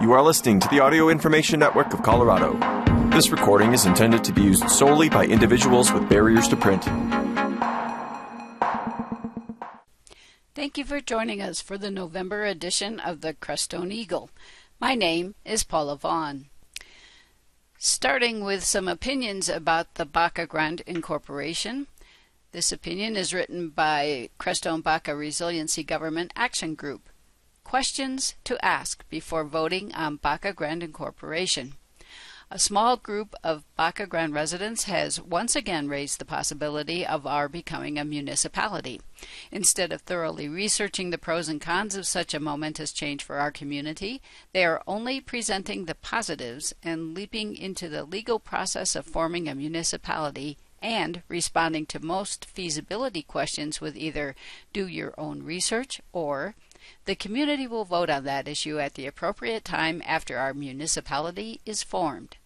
You are listening to the Audio Information Network of Colorado. This recording is intended to be used solely by individuals with barriers to print. Thank you for joining us for the November edition of the Crestone Eagle. My name is Paula Vaughn. Starting with some opinions about the Baca Grande Incorporation. This opinion is written by Crestone Baca Resiliency Government Action Group. Questions to ask before voting on Baca Grande Incorporation. A small group of Baca Grande residents has once again raised the possibility of our becoming a municipality. Instead of thoroughly researching the pros and cons of such a momentous change for our community, they are only presenting the positives and leaping into the legal process of forming a municipality and responding to most feasibility questions with either do your own research or the community will vote on that issue at the appropriate time after our municipality is formed.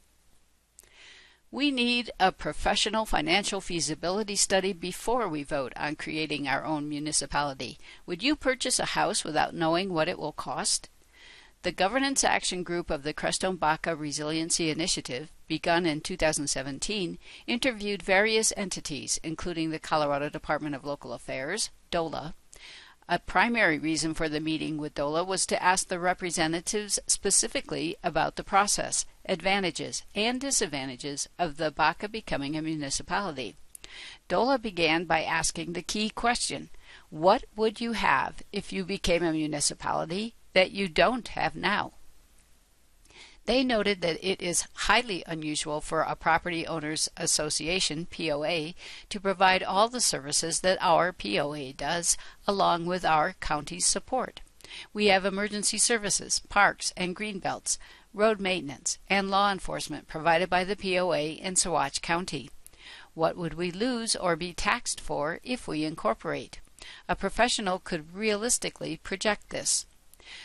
We need a professional financial feasibility study before we vote on creating our own municipality. Would you purchase a house without knowing what it will cost? The Governance Action Group of the Crestone Baca Resiliency Initiative, begun in 2017, interviewed various entities, including the Colorado Department of Local Affairs, DOLA, a primary reason for the meeting with DOLA was to ask the representatives specifically about the process, advantages, and disadvantages of the Baca becoming a municipality. DOLA began by asking the key question What would you have if you became a municipality that you don't have now? They noted that it is highly unusual for a property owners association POA to provide all the services that our POA does along with our county's support. We have emergency services, parks and green belts, road maintenance, and law enforcement provided by the POA in Saguache County. What would we lose or be taxed for if we incorporate? A professional could realistically project this.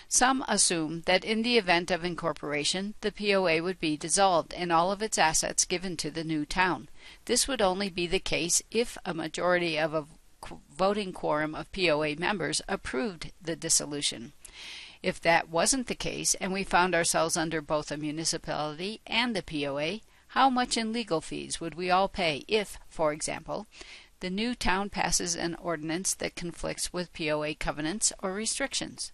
Some assume that in the event of incorporation, the POA would be dissolved and all of its assets given to the new town. This would only be the case if a majority of a voting quorum of POA members approved the dissolution. If that wasn't the case and we found ourselves under both a municipality and the POA, how much in legal fees would we all pay if, for example, the new town passes an ordinance that conflicts with POA covenants or restrictions?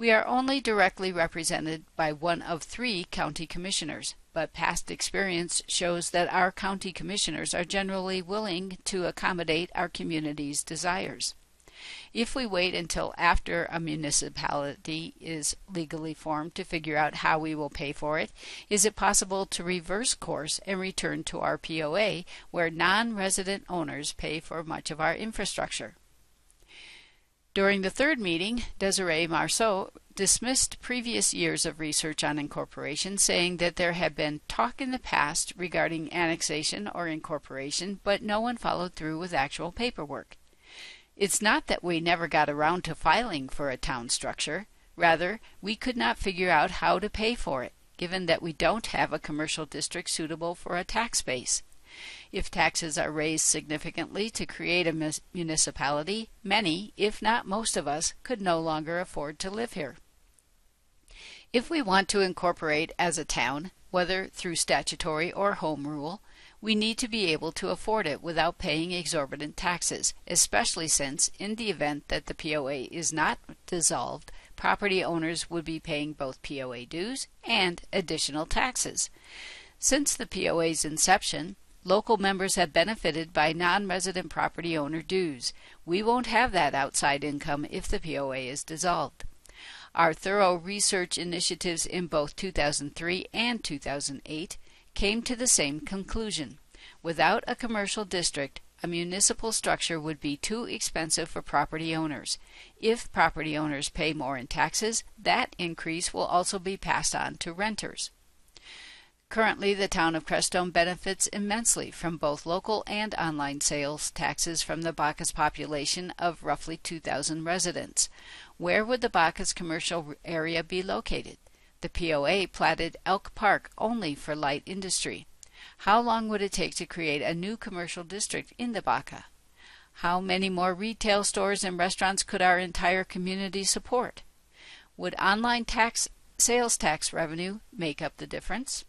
We are only directly represented by one of three county commissioners, but past experience shows that our county commissioners are generally willing to accommodate our community's desires. If we wait until after a municipality is legally formed to figure out how we will pay for it, is it possible to reverse course and return to our POA where non resident owners pay for much of our infrastructure? During the third meeting, Desiree Marceau dismissed previous years of research on incorporation, saying that there had been talk in the past regarding annexation or incorporation, but no one followed through with actual paperwork. It's not that we never got around to filing for a town structure. Rather, we could not figure out how to pay for it, given that we don't have a commercial district suitable for a tax base. If taxes are raised significantly to create a municipality, many, if not most of us, could no longer afford to live here. If we want to incorporate as a town, whether through statutory or home rule, we need to be able to afford it without paying exorbitant taxes, especially since, in the event that the POA is not dissolved, property owners would be paying both POA dues and additional taxes. Since the POA's inception, Local members have benefited by non-resident property owner dues. We won't have that outside income if the POA is dissolved. Our thorough research initiatives in both 2003 and 2008 came to the same conclusion. Without a commercial district, a municipal structure would be too expensive for property owners. If property owners pay more in taxes, that increase will also be passed on to renters. Currently, the town of Crestone benefits immensely from both local and online sales taxes from the Baca's population of roughly 2,000 residents. Where would the Baca's commercial area be located? The POA platted Elk Park only for light industry. How long would it take to create a new commercial district in the Baca? How many more retail stores and restaurants could our entire community support? Would online tax sales tax revenue make up the difference.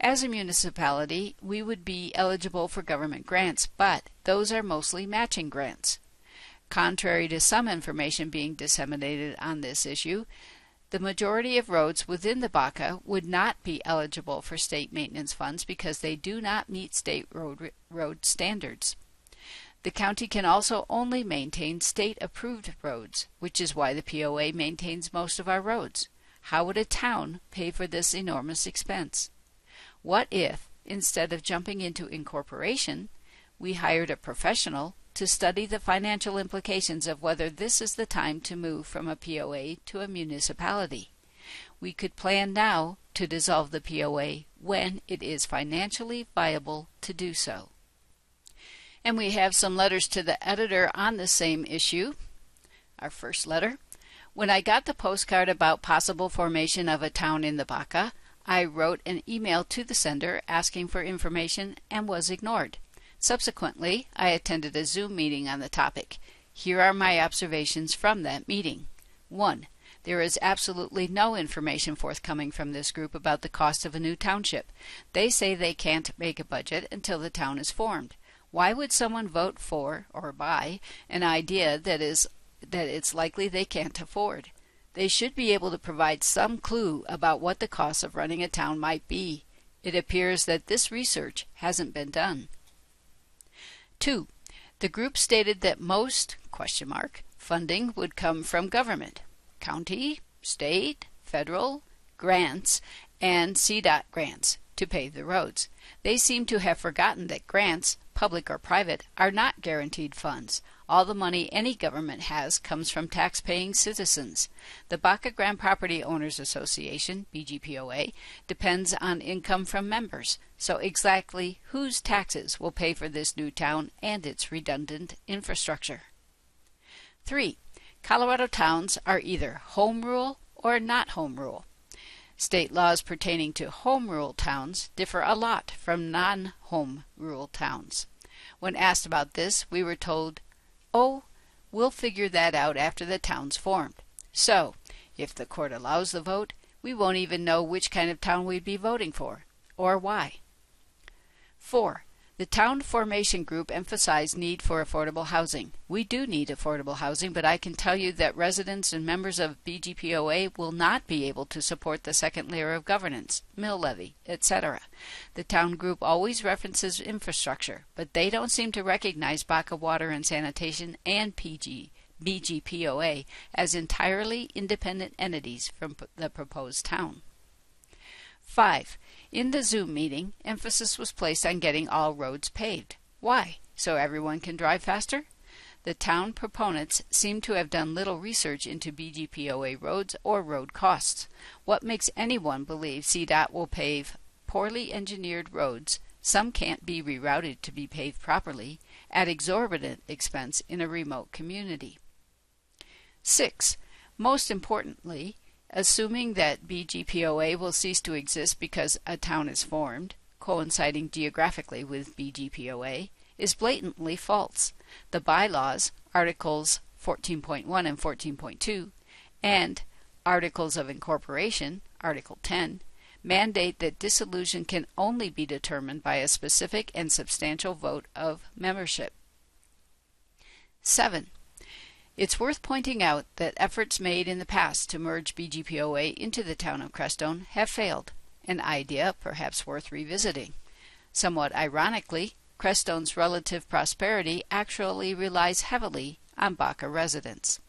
As a municipality, we would be eligible for government grants, but those are mostly matching grants. Contrary to some information being disseminated on this issue, the majority of roads within the BACA would not be eligible for state maintenance funds because they do not meet state road, road standards. The county can also only maintain state approved roads, which is why the POA maintains most of our roads. How would a town pay for this enormous expense? What if, instead of jumping into incorporation, we hired a professional to study the financial implications of whether this is the time to move from a POA to a municipality? We could plan now to dissolve the POA when it is financially viable to do so. And we have some letters to the editor on the same issue. Our first letter. When I got the postcard about possible formation of a town in the Baca, I wrote an email to the sender asking for information and was ignored. Subsequently, I attended a Zoom meeting on the topic. Here are my observations from that meeting. 1. There is absolutely no information forthcoming from this group about the cost of a new township. They say they can't make a budget until the town is formed. Why would someone vote for or buy an idea that is that it's likely they can't afford? They should be able to provide some clue about what the cost of running a town might be. It appears that this research hasn't been done. 2. The group stated that most question mark funding would come from government, county, state, federal, grants, and CDOT grants to pave the roads. They seem to have forgotten that grants, public or private, are not guaranteed funds. All the money any government has comes from tax-paying citizens. The Baca Grande Property Owners Association, BGPOA, depends on income from members. So exactly whose taxes will pay for this new town and its redundant infrastructure? 3. Colorado towns are either home rule or not home rule. State laws pertaining to home rule towns differ a lot from non-home rule towns. When asked about this, we were told, oh, we'll figure that out after the town's formed. So, if the court allows the vote, we won't even know which kind of town we'd be voting for, or why. 4. The town formation group emphasized need for affordable housing. We do need affordable housing, but I can tell you that residents and members of BGPOA will not be able to support the second layer of governance, mill levy, etc. The town group always references infrastructure, but they don't seem to recognize Baca Water and Sanitation and PG BGPOA as entirely independent entities from the proposed town. 5. In the Zoom meeting, emphasis was placed on getting all roads paved. Why? So everyone can drive faster? The town proponents seem to have done little research into BGPOA roads or road costs. What makes anyone believe CDOT will pave poorly engineered roads, some can't be rerouted to be paved properly, at exorbitant expense in a remote community? 6. Most importantly, Assuming that BGPOA will cease to exist because a town is formed, coinciding geographically with BGPOA, is blatantly false. The bylaws, Articles 14.1 and 14.2, and Articles of Incorporation, Article 10, mandate that dissolution can only be determined by a specific and substantial vote of membership. 7. It's worth pointing out that efforts made in the past to merge BGPOA into the town of Crestone have failed, an idea perhaps worth revisiting. Somewhat ironically, Crestone's relative prosperity actually relies heavily on Baca residents.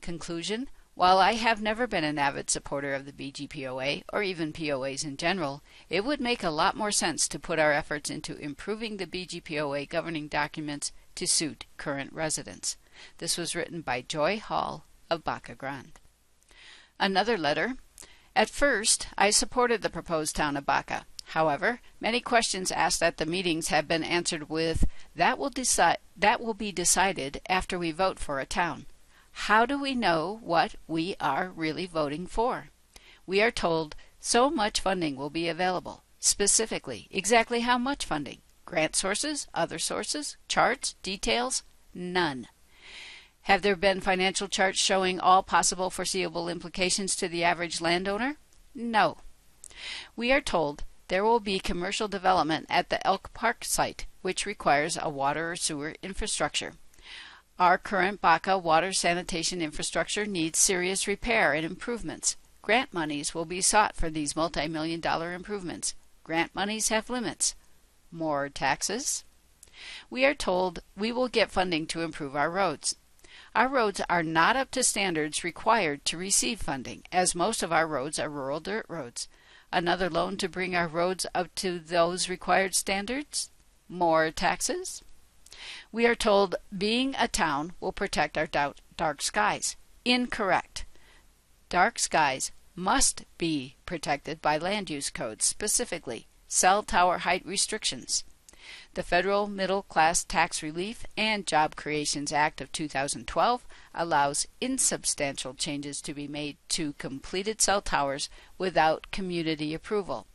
Conclusion While I have never been an avid supporter of the BGPOA, or even POAs in general, it would make a lot more sense to put our efforts into improving the BGPOA governing documents to suit current residents. This was written by Joy Hall of Baca Grande. Another letter. At first, I supported the proposed town of Baca. However, many questions asked at the meetings have been answered with, that will, decide, that will be decided after we vote for a town. How do we know what we are really voting for? We are told so much funding will be available. Specifically, exactly how much funding? Grant sources? Other sources? Charts? Details? None. Have there been financial charts showing all possible foreseeable implications to the average landowner? No. We are told there will be commercial development at the Elk Park site, which requires a water or sewer infrastructure. Our current Baca water sanitation infrastructure needs serious repair and improvements. Grant monies will be sought for these multi-million dollar improvements. Grant monies have limits. More taxes? We are told we will get funding to improve our roads. Our roads are not up to standards required to receive funding, as most of our roads are rural dirt roads. Another loan to bring our roads up to those required standards? More taxes? We are told being a town will protect our dark skies. Incorrect. Dark skies must be protected by land use codes, specifically cell tower height restrictions. The Federal Middle Class Tax Relief and Job Creations Act of 2012 allows insubstantial changes to be made to completed cell towers without community approval.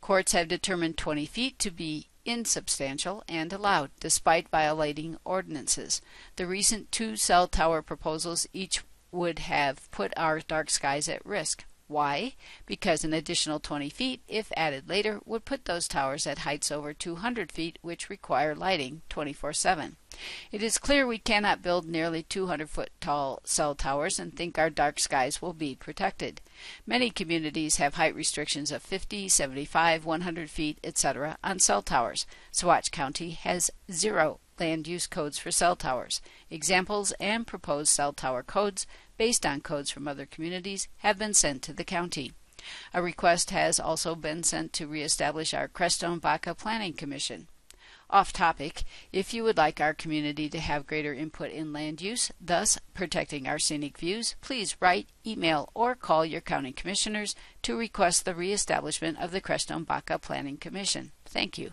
Courts have determined 20 feet to be insubstantial and allowed, despite violating ordinances. The recent two cell tower proposals each would have put our dark skies at risk. Why? Because an additional 20 feet, if added later, would put those towers at heights over 200 feet, which require lighting 24 7. It is clear we cannot build nearly 200 foot tall cell towers and think our dark skies will be protected. Many communities have height restrictions of 50, 75, 100 feet, etc. on cell towers. Saguache County has zero land use codes for cell towers. Examples and proposed cell tower codes, based on codes from other communities, have been sent to the county. A request has also been sent to reestablish our Crestone Baca Planning Commission. Off topic, if you would like our community to have greater input in land use, thus protecting our scenic views, please write, email, or call your county commissioners to request the reestablishment of the Crestone Baca Planning Commission. Thank you.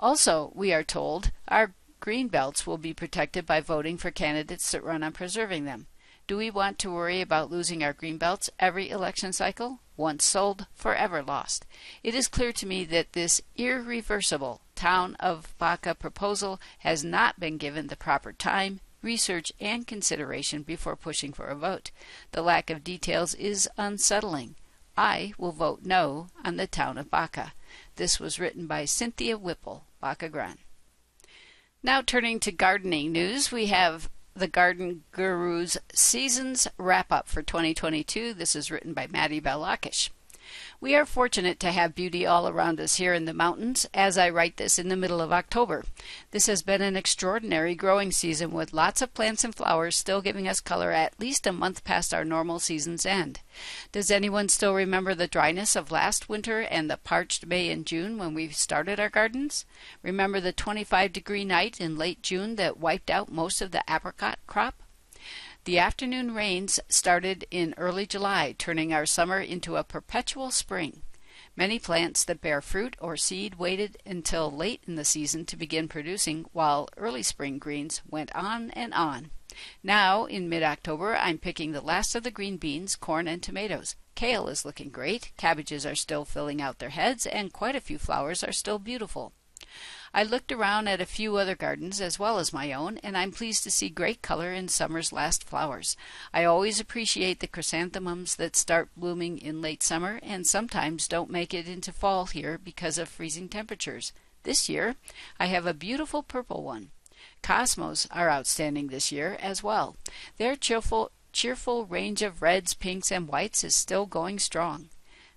Also, we are told our green belts will be protected by voting for candidates that run on preserving them. Do we want to worry about losing our green belts every election cycle? Once sold, forever lost. It is clear to me that this irreversible town of Baca proposal has not been given the proper time, research, and consideration before pushing for a vote. The lack of details is unsettling. I will vote no on the town of Baca. This was written by Cynthia Whipple, Baca Grande. Now turning to gardening news, we have the Garden Guru's Seasons Wrap Up for 2022. This is written by Maddie Balakish. We are fortunate to have beauty all around us here in the mountains as I write this in the middle of October. This has been an extraordinary growing season with lots of plants and flowers still giving us color at least a month past our normal season's end. Does anyone still remember the dryness of last winter and the parched May and June when we started our gardens? Remember the 25 degree night in late June that wiped out most of the apricot crop? The afternoon rains started in early July, turning our summer into a perpetual spring. Many plants that bear fruit or seed waited until late in the season to begin producing, while early spring greens went on and on. Now, in mid October, I'm picking the last of the green beans, corn, and tomatoes. Kale is looking great, cabbages are still filling out their heads, and quite a few flowers are still beautiful. I looked around at a few other gardens as well as my own, and I'm pleased to see great color in summer's last flowers. I always appreciate the chrysanthemums that start blooming in late summer and sometimes don't make it into fall here because of freezing temperatures. This year, I have a beautiful purple one. Cosmos are outstanding this year as well. Their cheerful, cheerful range of reds, pinks, and whites is still going strong.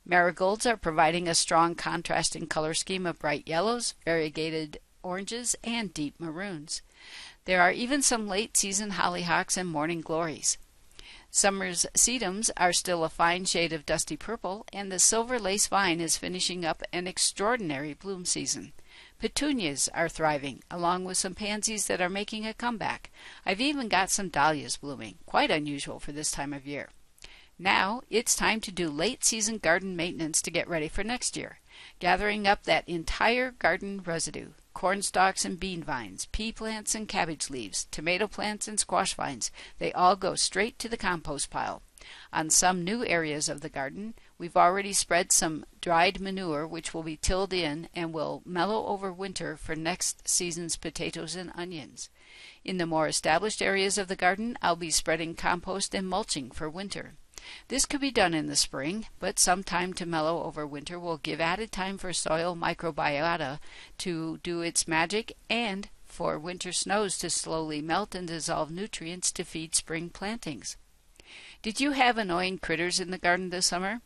Marigolds are providing a strong contrasting color scheme of bright yellows, variegated oranges, and deep maroons. There are even some late season hollyhocks and morning glories. Summer's sedums are still a fine shade of dusty purple, and the silver lace vine is finishing up an extraordinary bloom season. Petunias are thriving, along with some pansies that are making a comeback. I've even got some dahlias blooming, quite unusual for this time of year. Now it's time to do late season garden maintenance to get ready for next year. Gathering up that entire garden residue corn stalks and bean vines, pea plants and cabbage leaves, tomato plants and squash vines they all go straight to the compost pile. On some new areas of the garden, we've already spread some dried manure which will be tilled in and will mellow over winter for next season's potatoes and onions. In the more established areas of the garden, I'll be spreading compost and mulching for winter. This could be done in the spring, but some time to mellow over winter will give added time for soil microbiota to do its magic and for winter snows to slowly melt and dissolve nutrients to feed spring plantings. Did you have annoying critters in the garden this summer?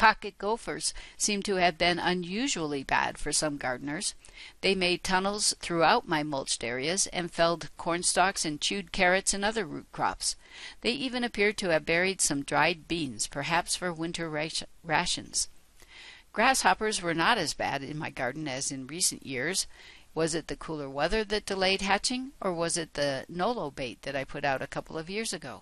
Pocket gophers seem to have been unusually bad for some gardeners. They made tunnels throughout my mulched areas and felled cornstalks and chewed carrots and other root crops. They even appeared to have buried some dried beans, perhaps for winter rations. Grasshoppers were not as bad in my garden as in recent years. Was it the cooler weather that delayed hatching, or was it the Nolo bait that I put out a couple of years ago?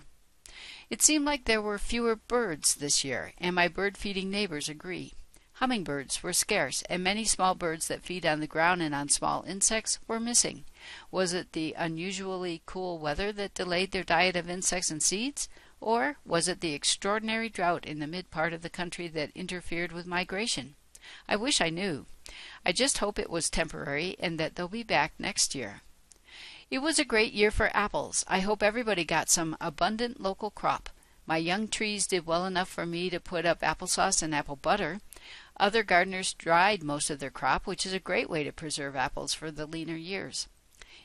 It seemed like there were fewer birds this year, and my bird feeding neighbors agree. Hummingbirds were scarce, and many small birds that feed on the ground and on small insects were missing. Was it the unusually cool weather that delayed their diet of insects and seeds? Or was it the extraordinary drought in the mid part of the country that interfered with migration? I wish I knew. I just hope it was temporary and that they'll be back next year. It was a great year for apples. I hope everybody got some abundant local crop. My young trees did well enough for me to put up applesauce and apple butter. Other gardeners dried most of their crop, which is a great way to preserve apples for the leaner years.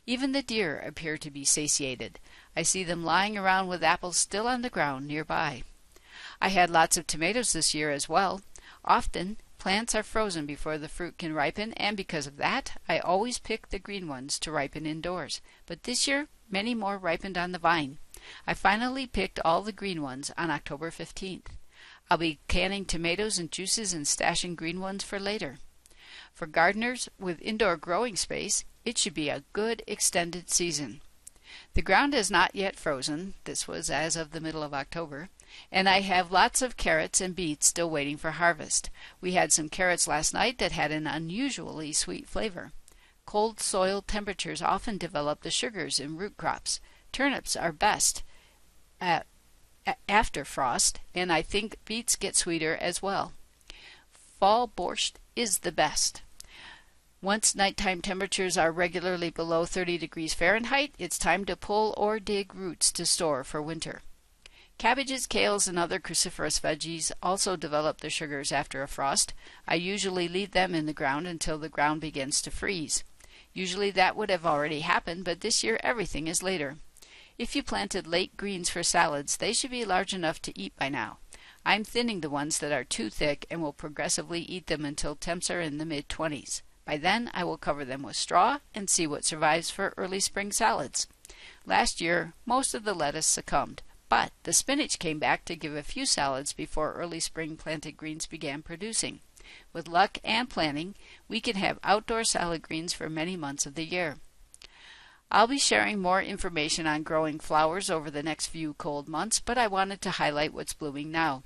Even the deer appear to be satiated. I see them lying around with apples still on the ground nearby. I had lots of tomatoes this year as well. Often Plants are frozen before the fruit can ripen, and because of that, I always pick the green ones to ripen indoors. But this year, many more ripened on the vine. I finally picked all the green ones on October 15th. I'll be canning tomatoes and juices and stashing green ones for later. For gardeners with indoor growing space, it should be a good extended season. The ground is not yet frozen, this was as of the middle of October, and I have lots of carrots and beets still waiting for harvest. We had some carrots last night that had an unusually sweet flavor. Cold soil temperatures often develop the sugars in root crops. Turnips are best at, after frost, and I think beets get sweeter as well. Fall borscht is the best. Once nighttime temperatures are regularly below 30 degrees Fahrenheit, it's time to pull or dig roots to store for winter. Cabbages, kales, and other cruciferous veggies also develop their sugars after a frost. I usually leave them in the ground until the ground begins to freeze. Usually that would have already happened, but this year everything is later. If you planted late greens for salads, they should be large enough to eat by now. I'm thinning the ones that are too thick and will progressively eat them until temps are in the mid 20s. By then, I will cover them with straw and see what survives for early spring salads. Last year, most of the lettuce succumbed, but the spinach came back to give a few salads before early spring planted greens began producing. With luck and planning, we can have outdoor salad greens for many months of the year. I'll be sharing more information on growing flowers over the next few cold months, but I wanted to highlight what's blooming now.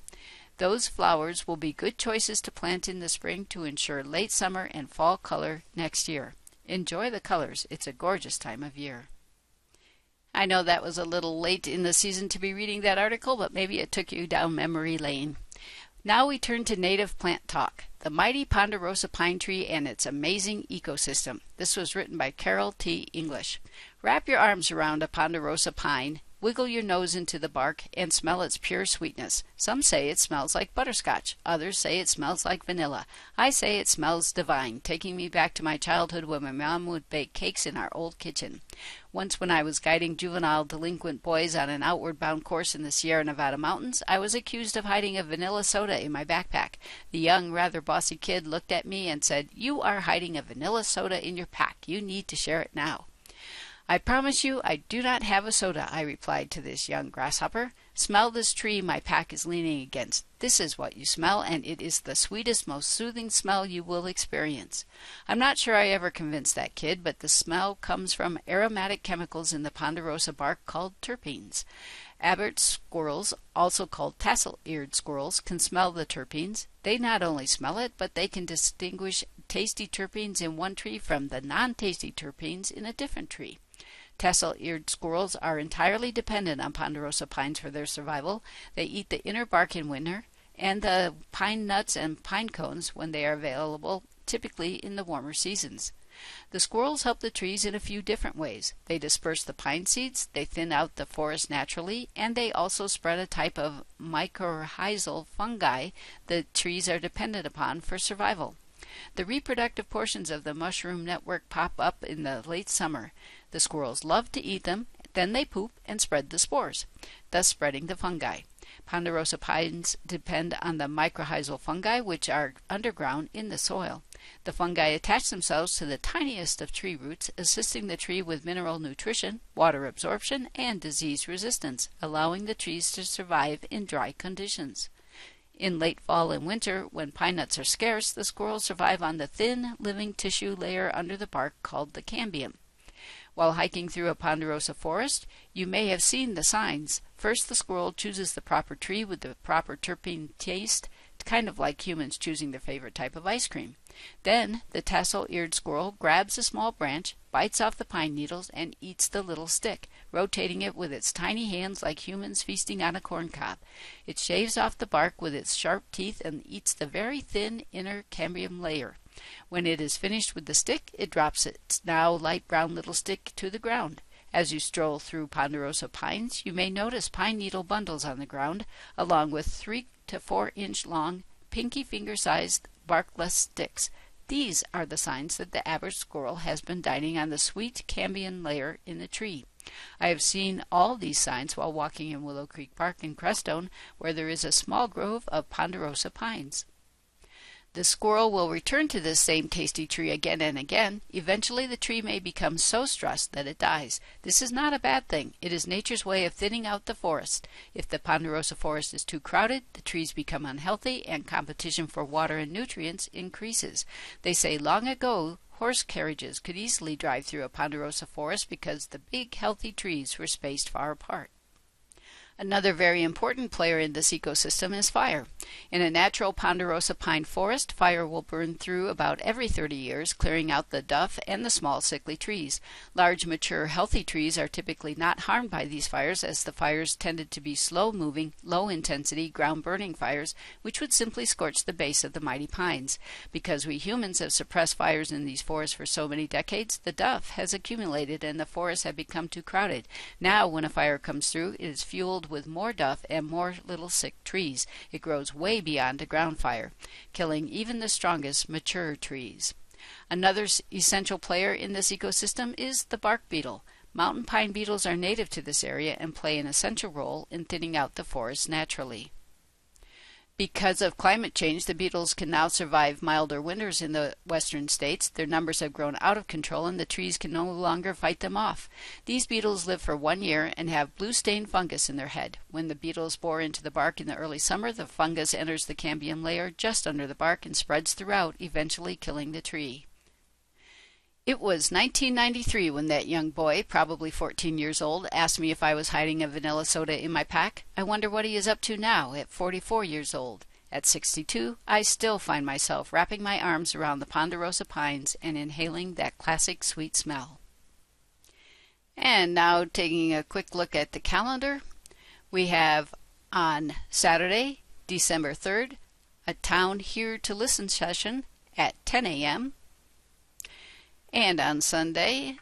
Those flowers will be good choices to plant in the spring to ensure late summer and fall color next year. Enjoy the colors. It's a gorgeous time of year. I know that was a little late in the season to be reading that article, but maybe it took you down memory lane. Now we turn to native plant talk, the mighty ponderosa pine tree and its amazing ecosystem. This was written by Carol T. English. Wrap your arms around a ponderosa pine Wiggle your nose into the bark and smell its pure sweetness. Some say it smells like butterscotch. Others say it smells like vanilla. I say it smells divine, taking me back to my childhood when my mom would bake cakes in our old kitchen. Once, when I was guiding juvenile delinquent boys on an outward bound course in the Sierra Nevada mountains, I was accused of hiding a vanilla soda in my backpack. The young, rather bossy kid looked at me and said, You are hiding a vanilla soda in your pack. You need to share it now. I promise you I do not have a soda, I replied to this young grasshopper. Smell this tree my pack is leaning against. This is what you smell, and it is the sweetest, most soothing smell you will experience. I'm not sure I ever convinced that kid, but the smell comes from aromatic chemicals in the ponderosa bark called terpenes. Abert's squirrels, also called tassel-eared squirrels, can smell the terpenes. They not only smell it, but they can distinguish tasty terpenes in one tree from the non-tasty terpenes in a different tree. Tassel-eared squirrels are entirely dependent on ponderosa pines for their survival. They eat the inner bark in winter and the pine nuts and pine cones when they are available, typically in the warmer seasons. The squirrels help the trees in a few different ways. They disperse the pine seeds, they thin out the forest naturally, and they also spread a type of mycorrhizal fungi the trees are dependent upon for survival. The reproductive portions of the mushroom network pop up in the late summer. The squirrels love to eat them, then they poop and spread the spores, thus spreading the fungi. Ponderosa pines depend on the mycorrhizal fungi, which are underground in the soil. The fungi attach themselves to the tiniest of tree roots, assisting the tree with mineral nutrition, water absorption, and disease resistance, allowing the trees to survive in dry conditions. In late fall and winter, when pine nuts are scarce, the squirrels survive on the thin, living tissue layer under the bark called the cambium. While hiking through a ponderosa forest, you may have seen the signs. First, the squirrel chooses the proper tree with the proper terpene taste, kind of like humans choosing their favorite type of ice cream. Then the tassel-eared squirrel grabs a small branch, bites off the pine needles, and eats the little stick, rotating it with its tiny hands like humans feasting on a corn cob. It shaves off the bark with its sharp teeth and eats the very thin inner cambium layer. When it is finished with the stick, it drops its now light brown little stick to the ground. As you stroll through ponderosa pines, you may notice pine needle bundles on the ground, along with three to four inch long, pinky finger sized barkless sticks. These are the signs that the Abert's squirrel has been dining on the sweet cambium layer in the tree. I have seen all these signs while walking in Willow Creek Park in Crestone, where there is a small grove of ponderosa pines. The squirrel will return to this same tasty tree again and again. Eventually, the tree may become so stressed that it dies. This is not a bad thing. It is nature's way of thinning out the forest. If the ponderosa forest is too crowded, the trees become unhealthy and competition for water and nutrients increases. They say long ago horse carriages could easily drive through a ponderosa forest because the big healthy trees were spaced far apart. Another very important player in this ecosystem is fire. In a natural ponderosa pine forest, fire will burn through about every 30 years, clearing out the duff and the small sickly trees. Large, mature, healthy trees are typically not harmed by these fires, as the fires tended to be slow moving, low intensity, ground burning fires, which would simply scorch the base of the mighty pines. Because we humans have suppressed fires in these forests for so many decades, the duff has accumulated and the forests have become too crowded. Now, when a fire comes through, it is fueled with more duff and more little sick trees. It grows way beyond a ground fire, killing even the strongest mature trees. Another essential player in this ecosystem is the bark beetle. Mountain pine beetles are native to this area and play an essential role in thinning out the forest naturally. Because of climate change, the beetles can now survive milder winters in the western states. Their numbers have grown out of control and the trees can no longer fight them off. These beetles live for one year and have blue stained fungus in their head. When the beetles bore into the bark in the early summer, the fungus enters the cambium layer just under the bark and spreads throughout, eventually killing the tree. It was 1993 when that young boy, probably 14 years old, asked me if I was hiding a vanilla soda in my pack. I wonder what he is up to now, at 44 years old. At 62, I still find myself wrapping my arms around the ponderosa pines and inhaling that classic sweet smell. And now, taking a quick look at the calendar, we have on Saturday, December 3rd, a Town Here to Listen session at 10 a.m. And on Sunday,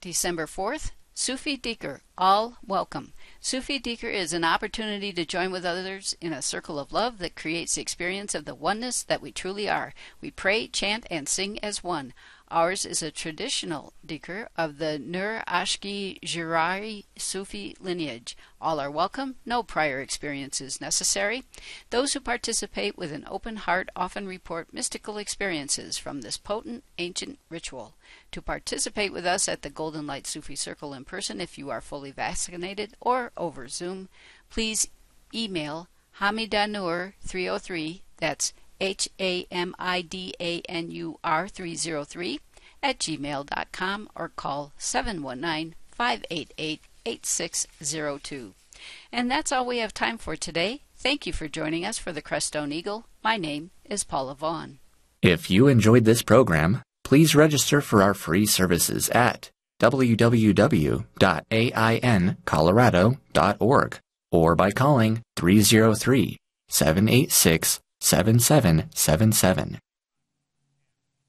December 4th, Sufi Dhikr, all welcome. Sufi Dhikr is an opportunity to join with others in a circle of love that creates the experience of the oneness that we truly are. We pray, chant, and sing as one. Ours is a traditional dhikr of the Nur Ashki Jerrahi Sufi lineage. All are welcome, no prior experience is necessary. Those who participate with an open heart often report mystical experiences from this potent ancient ritual. To participate with us at the Golden Light Sufi Circle in person, if you are fully vaccinated or over Zoom, please email Hamidanur303, that's H A M I D A N U R 303 at gmail.com or call 719 588 8602. And that's all we have time for today. Thank you for joining us for the Crestone Eagle. My name is Paula Vaughn. If you enjoyed this program, please register for our free services at www.aincolorado.org or by calling 303 786 7777.